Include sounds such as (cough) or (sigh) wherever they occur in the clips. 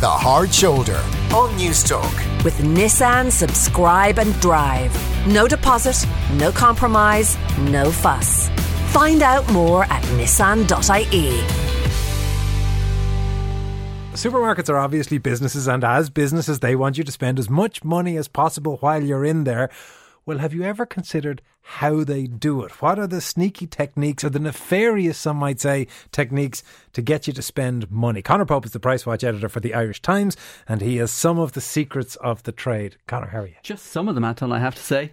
The Hard Shoulder on Newstalk. With Nissan Subscribe and Drive. No deposit, no compromise, no fuss. Find out more at nissan.ie. Supermarkets are obviously businesses, and as businesses, they want you to spend as much money as possible while you're in there. Well, have you ever considered how they do it? What are the sneaky techniques, or the nefarious, some might say, techniques to get you to spend money? Conor Pope is the Price Watch editor for the Irish Times, and he has some of the secrets of the trade. Conor, how are you? Just some of them, Anton, I have to say.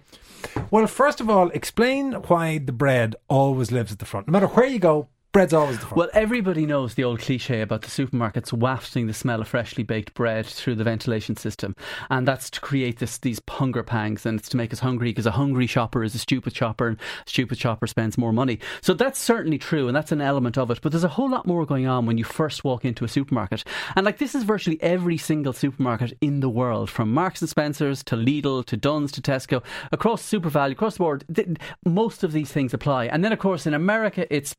Well, first of all, explain why the bread always lives at the front. No matter where you go, bread's always the front. Well, everybody knows the old cliche about the supermarkets wafting the smell of freshly baked bread through the ventilation system, and that's to create this these hunger pangs, and it's to make us hungry because a hungry shopper is a stupid shopper, and a stupid shopper spends more money. So that's certainly true, and that's an element of it. But there's a whole lot more going on when you first walk into a supermarket, and like this is virtually every single supermarket in the world, from Marks and Spencers to Lidl to Dunnes to Tesco, across SuperValu, across the board. Th- most of these things apply, and then of course in America it's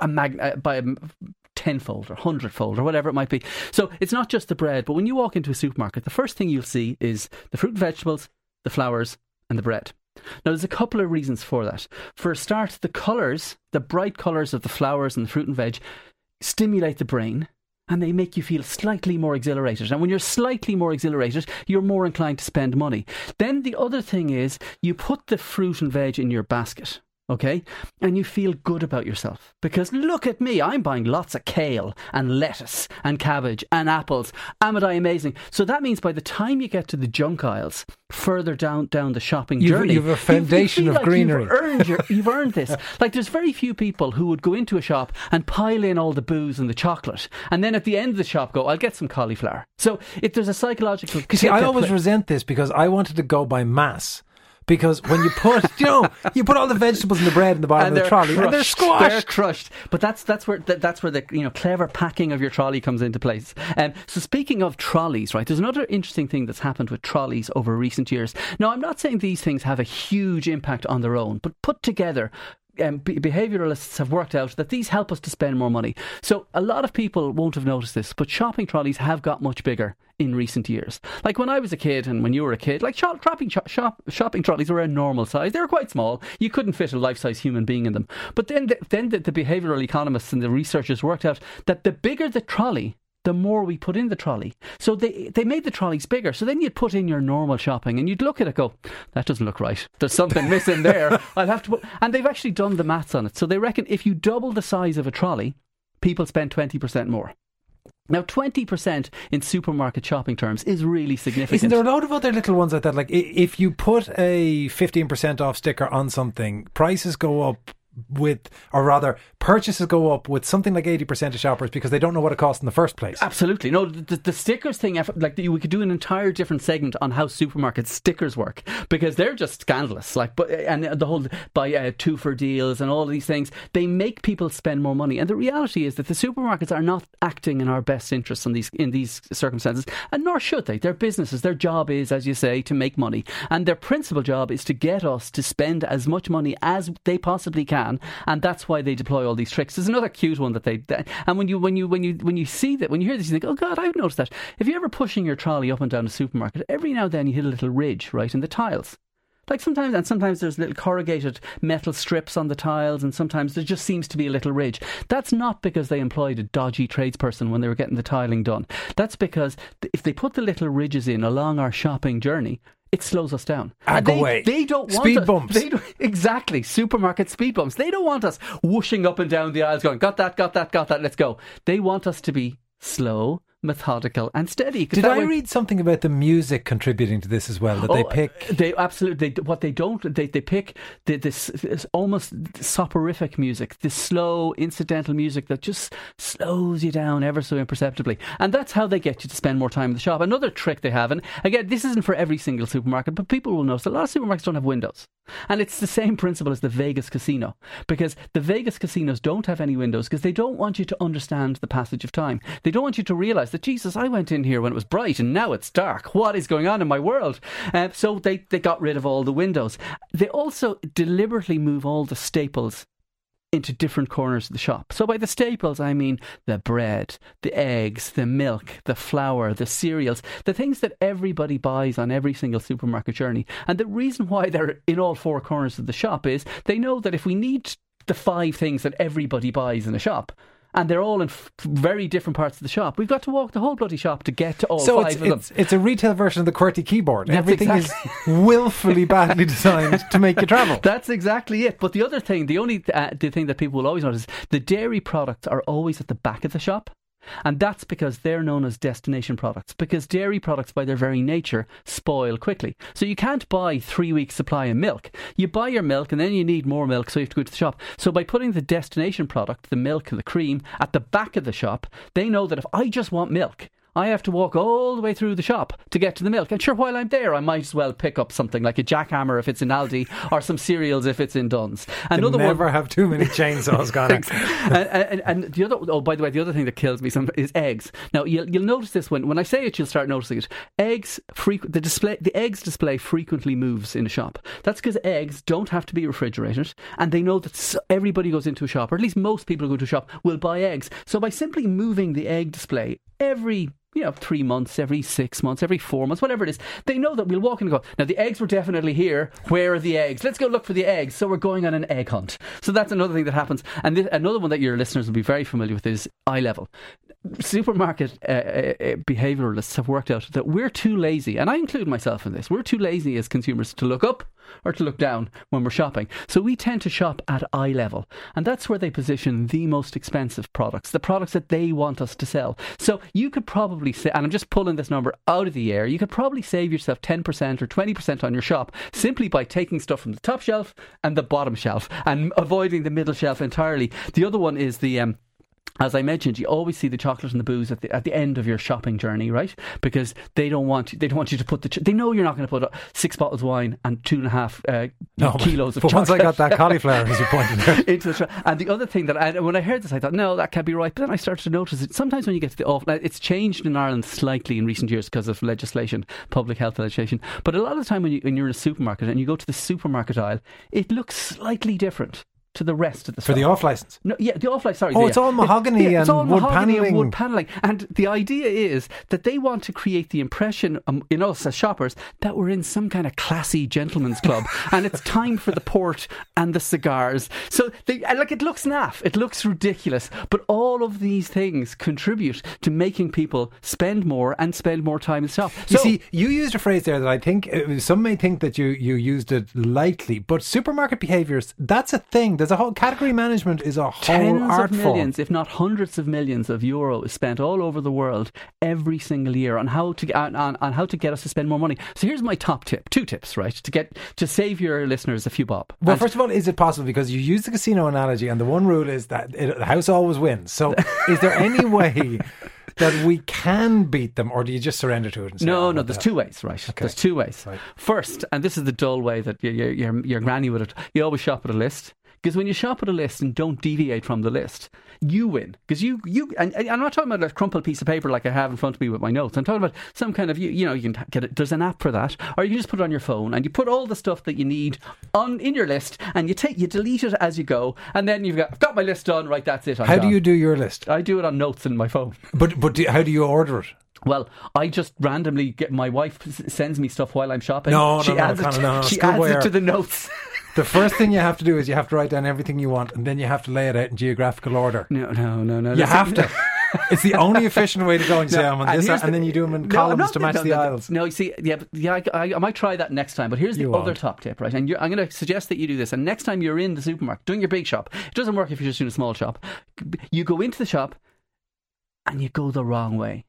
a mag- uh, by a tenfold or hundredfold or whatever it might be. So it's not just the bread, but when you walk into a supermarket, the first thing you'll see is the fruit and vegetables, the flowers, and the bread. Now, there's a couple of reasons for that. For a start, the colours, the bright colours of the flowers and the fruit and veg, stimulate the brain and they make you feel slightly more exhilarated. And when you're slightly more exhilarated, you're more inclined to spend money. Then the other thing is you put the fruit and veg in your basket okay? And you feel good about yourself because look at me, I'm buying lots of kale and lettuce and cabbage and apples. Am I amazing? So that means by the time you get to the junk aisles, further down down the shopping You've- journey, you've a foundation you of like greenery. You've earned, your, (laughs) you've earned this. Like there's very few people who would go into a shop and pile in all the booze and the chocolate, and then at the end of the shop go, "I'll get some cauliflower." So if there's a psychological, see, I always click- resent this because I wanted to go by mass. Because when you put, (laughs) you know, you put all the vegetables and the bread in the bottom of the trolley, and they're crushed. squashed. They're crushed. But that's that's where that, that's where the you know clever packing of your trolley comes into place. Um, so speaking of trolleys, right? There's another interesting thing that's happened with trolleys over recent years. Now, I'm not saying these things have a huge impact on their own, but put together. Um, be- behavioralists have worked out that these help us to spend more money. So a lot of people won't have noticed this, but shopping trolleys have got much bigger in recent years. Like when I was a kid and when you were a kid, like shop, shopping, shop, shopping trolleys were a normal size. They were quite small. You couldn't fit a life-size human being in them. But then, the, then the, the behavioural economists and the researchers worked out that the bigger the trolley, the more we put in the trolley. So they they made the trolleys bigger. So then you'd put in your normal shopping and you'd look at it, go, that doesn't look right. There's something missing there. (laughs) I'll have to put. And they've actually done the maths on it. So they reckon if you double the size of a trolley, people spend twenty percent more. Now, 20% in supermarket shopping terms is really significant. Isn't there a lot of other little ones like that? Like if you put a 15% off sticker on something, prices go up with, or rather, purchases go up with something like 80% of shoppers because they don't know what it costs in the first place. Absolutely. No, the, the stickers thing, like we could do an entire different segment on how supermarket stickers work because they're just scandalous. Like, but and the whole buy uh, two for deals and all these things, they make people spend more money. And the reality is that the supermarkets are not acting in our best interests in these in these circumstances, and nor should they. They're businesses. Their job is, as you say, to make money, and their principal job is to get us to spend as much money as they possibly can, and that's why they deploy all these tricks. There's another cute one that they, that, and when you when you when you when you see that when you hear this, you think, oh God, I've noticed that. If you're ever pushing your trolley up and down a supermarket, every now and then you hit a little ridge right in the tiles. Like sometimes, and sometimes there's little corrugated metal strips on the tiles, and sometimes there just seems to be a little ridge. That's not because they employed a dodgy tradesperson when they were getting the tiling done. That's because if they put the little ridges in along our shopping journey, it slows us down. And go they, away. They don't want Speed us- bumps. They don't, (laughs) exactly supermarket speed bumps. They don't want us whooshing up and down the aisles, going, "Got that, got that, got that. Let's go." They want us to be slow, methodical, and steady. Did I way- read something about the music contributing to this as well? That they Oh, uh, pick. They absolutely. They, what they don't. They they pick the, this, this almost soporific music, this slow incidental music that just slows you down ever so imperceptibly, and that's how they get you to spend more time in the shop. Another trick they have, and again, this isn't for every single supermarket, but people will notice a lot of supermarkets don't have windows. And it's the same principle as the Vegas casino because the Vegas casinos don't have any windows because they don't want you to understand the passage of time. They don't want you to realize that, Jesus, I went in here when it was bright and now it's dark. What is going on in my world? Uh, so they, they got rid of all the windows. They also deliberately move all the staples into different corners of the shop. So by the staples, I mean the bread, the eggs, the milk, the flour, the cereals, the things that everybody buys on every single supermarket journey. And the reason why they're in all four corners of the shop is they know that if we need the five things that everybody buys in a shop, and they're all in f- very different parts of the shop. We've got to walk the whole bloody shop to get to all so five it's, of them. it's, it's a retail version of the QWERTY keyboard. That's Everything exactly- is (laughs) willfully badly designed to make you travel. That's exactly it. But the other thing, the only uh, the thing that people will always notice, the dairy products are always at the back of the shop. And that's because they're known as destination products. Because dairy products, by their very nature, spoil quickly. So you can't buy three weeks' supply of milk. You buy your milk and then you need more milk, so you have to go to the shop. So by putting the destination product, the milk and the cream, at the back of the shop, they know that if I just want milk, I have to walk all the way through the shop to get to the milk. And sure, while I'm there, I might as well pick up something like a jackhammer if it's in Aldi or some cereals if it's in Dunnes. Another one Never have too many chainsaws, Conor. (laughs) and, and, and the other, oh, by the way, the other thing that kills me some, is eggs. Now, you'll, you'll notice this when, when I say it, you'll start noticing it. Eggs, frequ- the display, the eggs display frequently moves in a shop. That's because eggs don't have to be refrigerated, and they know that everybody goes into a shop, or at least most people who go to a shop will buy eggs. So by simply moving the egg display every you know, three months, every six months, every four months, whatever it is. They know that we'll walk in and go, now the eggs were definitely here. Where are the eggs? Let's go look for the eggs. So we're going on an egg hunt. So that's another thing that happens. And this, another one that your listeners will be very familiar with is eye level. Supermarket uh, uh, behavioralists have worked out that we're too lazy, and I include myself in this, we're too lazy as consumers to look up or to look down when we're shopping. So we tend to shop at eye level, and that's where they position the most expensive products, the products that they want us to sell. So you could probably say, and I'm just pulling this number out of the air, you could probably save yourself 10% or 20% on your shop simply by taking stuff from the top shelf and the bottom shelf and avoiding the middle shelf entirely. The other one is the um, as I mentioned, you always see the chocolate and the booze at the at the end of your shopping journey, right? Because they don't want they don't want you to put the ch- they know you're not going to put six bottles of wine and two and a half uh, No, kilos of but once I got that (laughs) cauliflower, as you pointed out, (laughs) into the tra- and the other thing that I, when I heard this, I thought no, that can't be right. But then I started to notice it. Sometimes when you get to the off, it's changed in Ireland slightly in recent years because of legislation, public health legislation. But a lot of the time when, you, when you're in a supermarket and you go to the supermarket aisle, it looks slightly different to the rest of the for the off license. No, yeah, the off life. Sorry. Oh, yeah. it's all mahogany It- yeah, it's and all wood mahogany and wood paneling. And the idea is that they want to create the impression um, in us as shoppers that we're in some kind of classy gentleman's club, (laughs) and it's time for the port and the cigars. So, they, like, it looks naff, it looks ridiculous, but all of these things contribute to making people spend more and spend more time in the shop. You So- see, you used a phrase there that I think uh, some may think that you, you used it lightly, but supermarket behaviours, that's a thing. There's a whole category management is a whole tens art of form. millions, if not hundreds of millions of euro is spent all over the world every single year on how to on, on, on how to get us to spend more money. So here's my top tip, two tips, right, to get to save your listeners a few bob. Well, And- first of all, is it possible? Because you use the casino analogy, and the one rule is that it, the house always wins. So, (laughs) is there any way that we can beat them, or do you just surrender to it? And say, No, "Oh, no. There's the two ways, right? There's two ways. Right. First, and this is the dull way that your your your, your granny would have. You always shop at a list because when you shop at a list and don't deviate from the list, you win. Because you you and, and I'm not talking about a crumpled piece of paper like I have in front of me with my notes. I'm talking about some kind of you you know you can get it. There's an app for that, or you can just put it on your phone and you put all the stuff that you need on in your list, and you take you delete it as you go, and then you've got I've got my list done. Right, that's it. I'm How do you do your list? I do it on notes in my phone. (laughs) But but do, how do you order it? Well, I just randomly get my wife sends me stuff while I'm shopping. No, she no, no, adds it, no, no, she adds it to the notes. (laughs) The first thing you have to do is you have to write down everything you want, and then you have to lay it out in geographical order. No, no, no, no. You have to. It's the only efficient way to go and say I'm on And this, and the- then you do them in No, columns no, to match no, the no, aisles. No, you see, yeah, yeah, I, I, I might try that next time. But here's the You other won't. top tip, right? And you're, I'm going to suggest that you do this. And next time you're in the supermarket doing your big shop, it doesn't work if you're just doing a small shop. You go into the shop and you go the wrong way,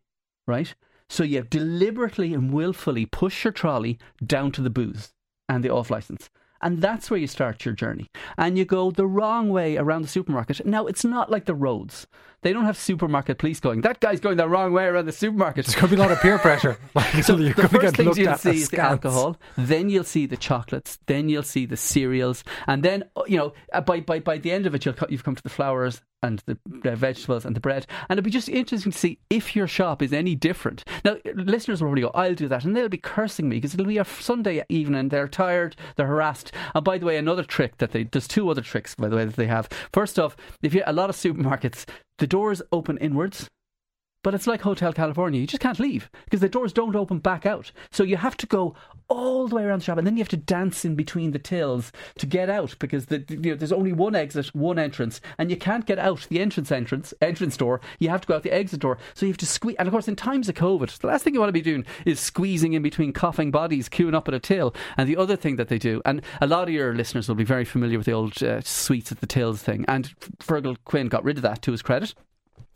right? So you deliberately and willfully push your trolley down to the booze and the off license. And that's where you start your journey. And you go the wrong way around the supermarket. Now, it's not like the roads. They don't have supermarket police going, that guy's going the wrong way around the supermarket. There's going to be a lot of peer pressure. (laughs) Like, So you're the first things you'll see is the alcohol, then you'll see the chocolates, then you'll see the cereals, and then uh, you know uh, by by by the end of it, you'll you've come to the flowers and the vegetables and the bread. And it'd be just interesting to see if your shop is any different. Now, listeners will probably go, I'll do that. And they'll be cursing me because it'll be a Sunday evening. They're tired, they're harassed. And by the way, another trick that they, there's two other tricks, by the way, that they have. First off, if you, a lot of supermarkets, the doors open inwards but it's like Hotel California. You just can't leave because the doors don't open back out. So you have to go all the way around the shop and then you have to dance in between the tills to get out because the, you know, there's only one exit, one entrance, and you can't get out the entrance entrance entrance door. You have to go out the exit door. So you have to squeeze. And of course, in times of COVID, the last thing you want to be doing is squeezing in between coughing bodies, queuing up at a till. And the other thing that they do, and a lot of your listeners will be very familiar with the old uh, sweets at the tills thing, and Fergal Quinn got rid of that to his credit.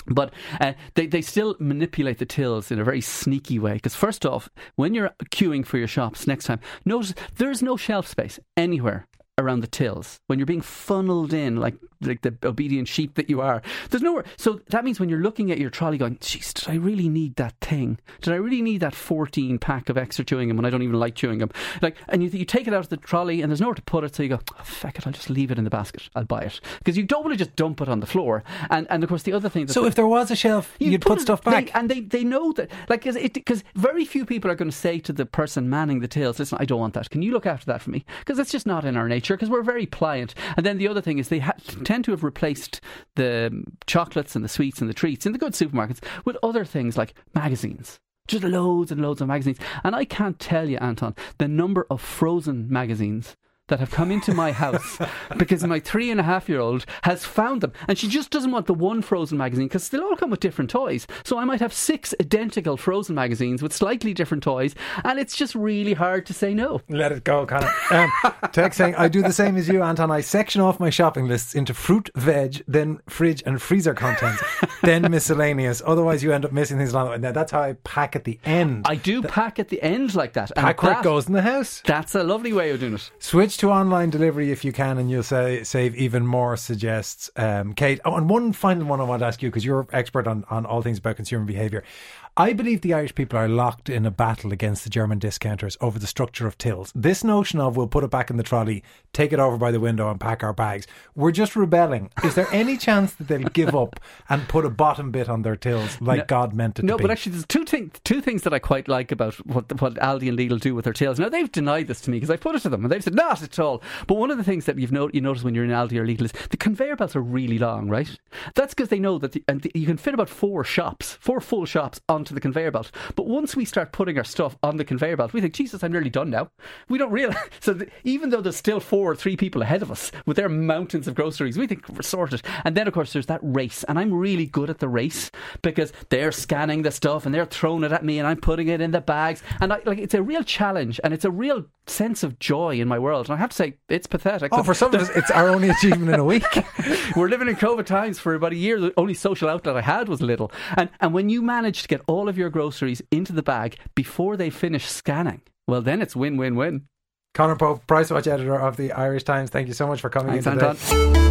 But uh, they, they still manipulate the tills in a very sneaky way. Because, first off, when you're queuing for your shops next time, notice there's no shelf space anywhere around the tills when you're being funneled in like like the obedient sheep that you are. There's nowhere. So that means when you're looking at your trolley, going, "Jeez, did I really need that thing? Did I really need that 14 pack of extra chewing gum when I don't even like chewing gum?" Like, and you you take it out of the trolley and there's nowhere to put it, so you go, oh, "Fuck it, I'll just leave it in the basket. I'll buy it." Because you don't want to just dump it on the floor. And and of course the other thing. So if there was a shelf, you would put, put stuff back, they, and they they know that like because very few people are going to say to the person manning the tills, "Listen, I don't want that. Can you look after that for me?" Because it's just not in our nature. Because we're very pliant. And then the other thing is they ha- tend to have replaced the chocolates and the sweets and the treats in the good supermarkets with other things like magazines just loads and loads of magazines. And I can't tell you, Anton, the number of Frozen magazines that have come into my house (laughs) because my three and a half year old has found them and she just doesn't want the one Frozen magazine because they all come with different toys. So I might have six identical Frozen magazines with slightly different toys and it's just really hard to say no. Let it go, Conor. Um, text saying, I do the same as you, Anton. I section off my shopping lists into fruit, veg, then fridge and freezer contents, then (laughs) miscellaneous. Otherwise, you end up missing things along the way. Now, that's how I pack at the end. I do the, pack at the end like that. Pack it goes in the house. That's a lovely way of doing it. Switch to online delivery if you can, and you'll say, save even more. Suggests um, Kate. Oh, and one final one I want to ask you because you're expert on on all things about consumer behaviour. I believe the Irish people are locked in a battle against the German discounters over the structure of tills. This notion of we'll put it back in the trolley, take it over by the window, and pack our bags. We're just rebelling. Is there any chance that they'll give up and put a bottom bit on their tills like no, God meant it no, to be? No, but actually, there's two, thing, two things that I quite like about what, what Aldi and Lidl do with their tills. Now, they've denied this to me because I put it to them and they've said, not at all. But one of the things that you've no, you notice when you're in Aldi or Lidl is the conveyor belts are really long, right? That's because they know that the, and the, you can fit about four shops, four full shops onto the conveyor belt. But once we start putting our stuff on the conveyor belt, we think, Jesus, I'm nearly done now. We don't realize. (laughs) So th- even though there's still four or three people ahead of us with their mountains of groceries, we think we're sorted. And then, of course, there's that race. And I'm really good at the race because they're scanning the stuff and they're throwing it at me and I'm putting it in the bags. And I, like it's a real challenge and it's a real sense of joy in my world. And I have to say, it's pathetic. Oh, for some of us, it's our only achievement in a week. (laughs) We're living in COVID times for about a year. The only social outlet I had was Lidl. And, and when you manage to get all of your groceries into the bag before they finish scanning, well, then it's win win win. Conor Pope, Price Watch editor of the Irish Times, thank you so much for coming Thanks, in today. Anton.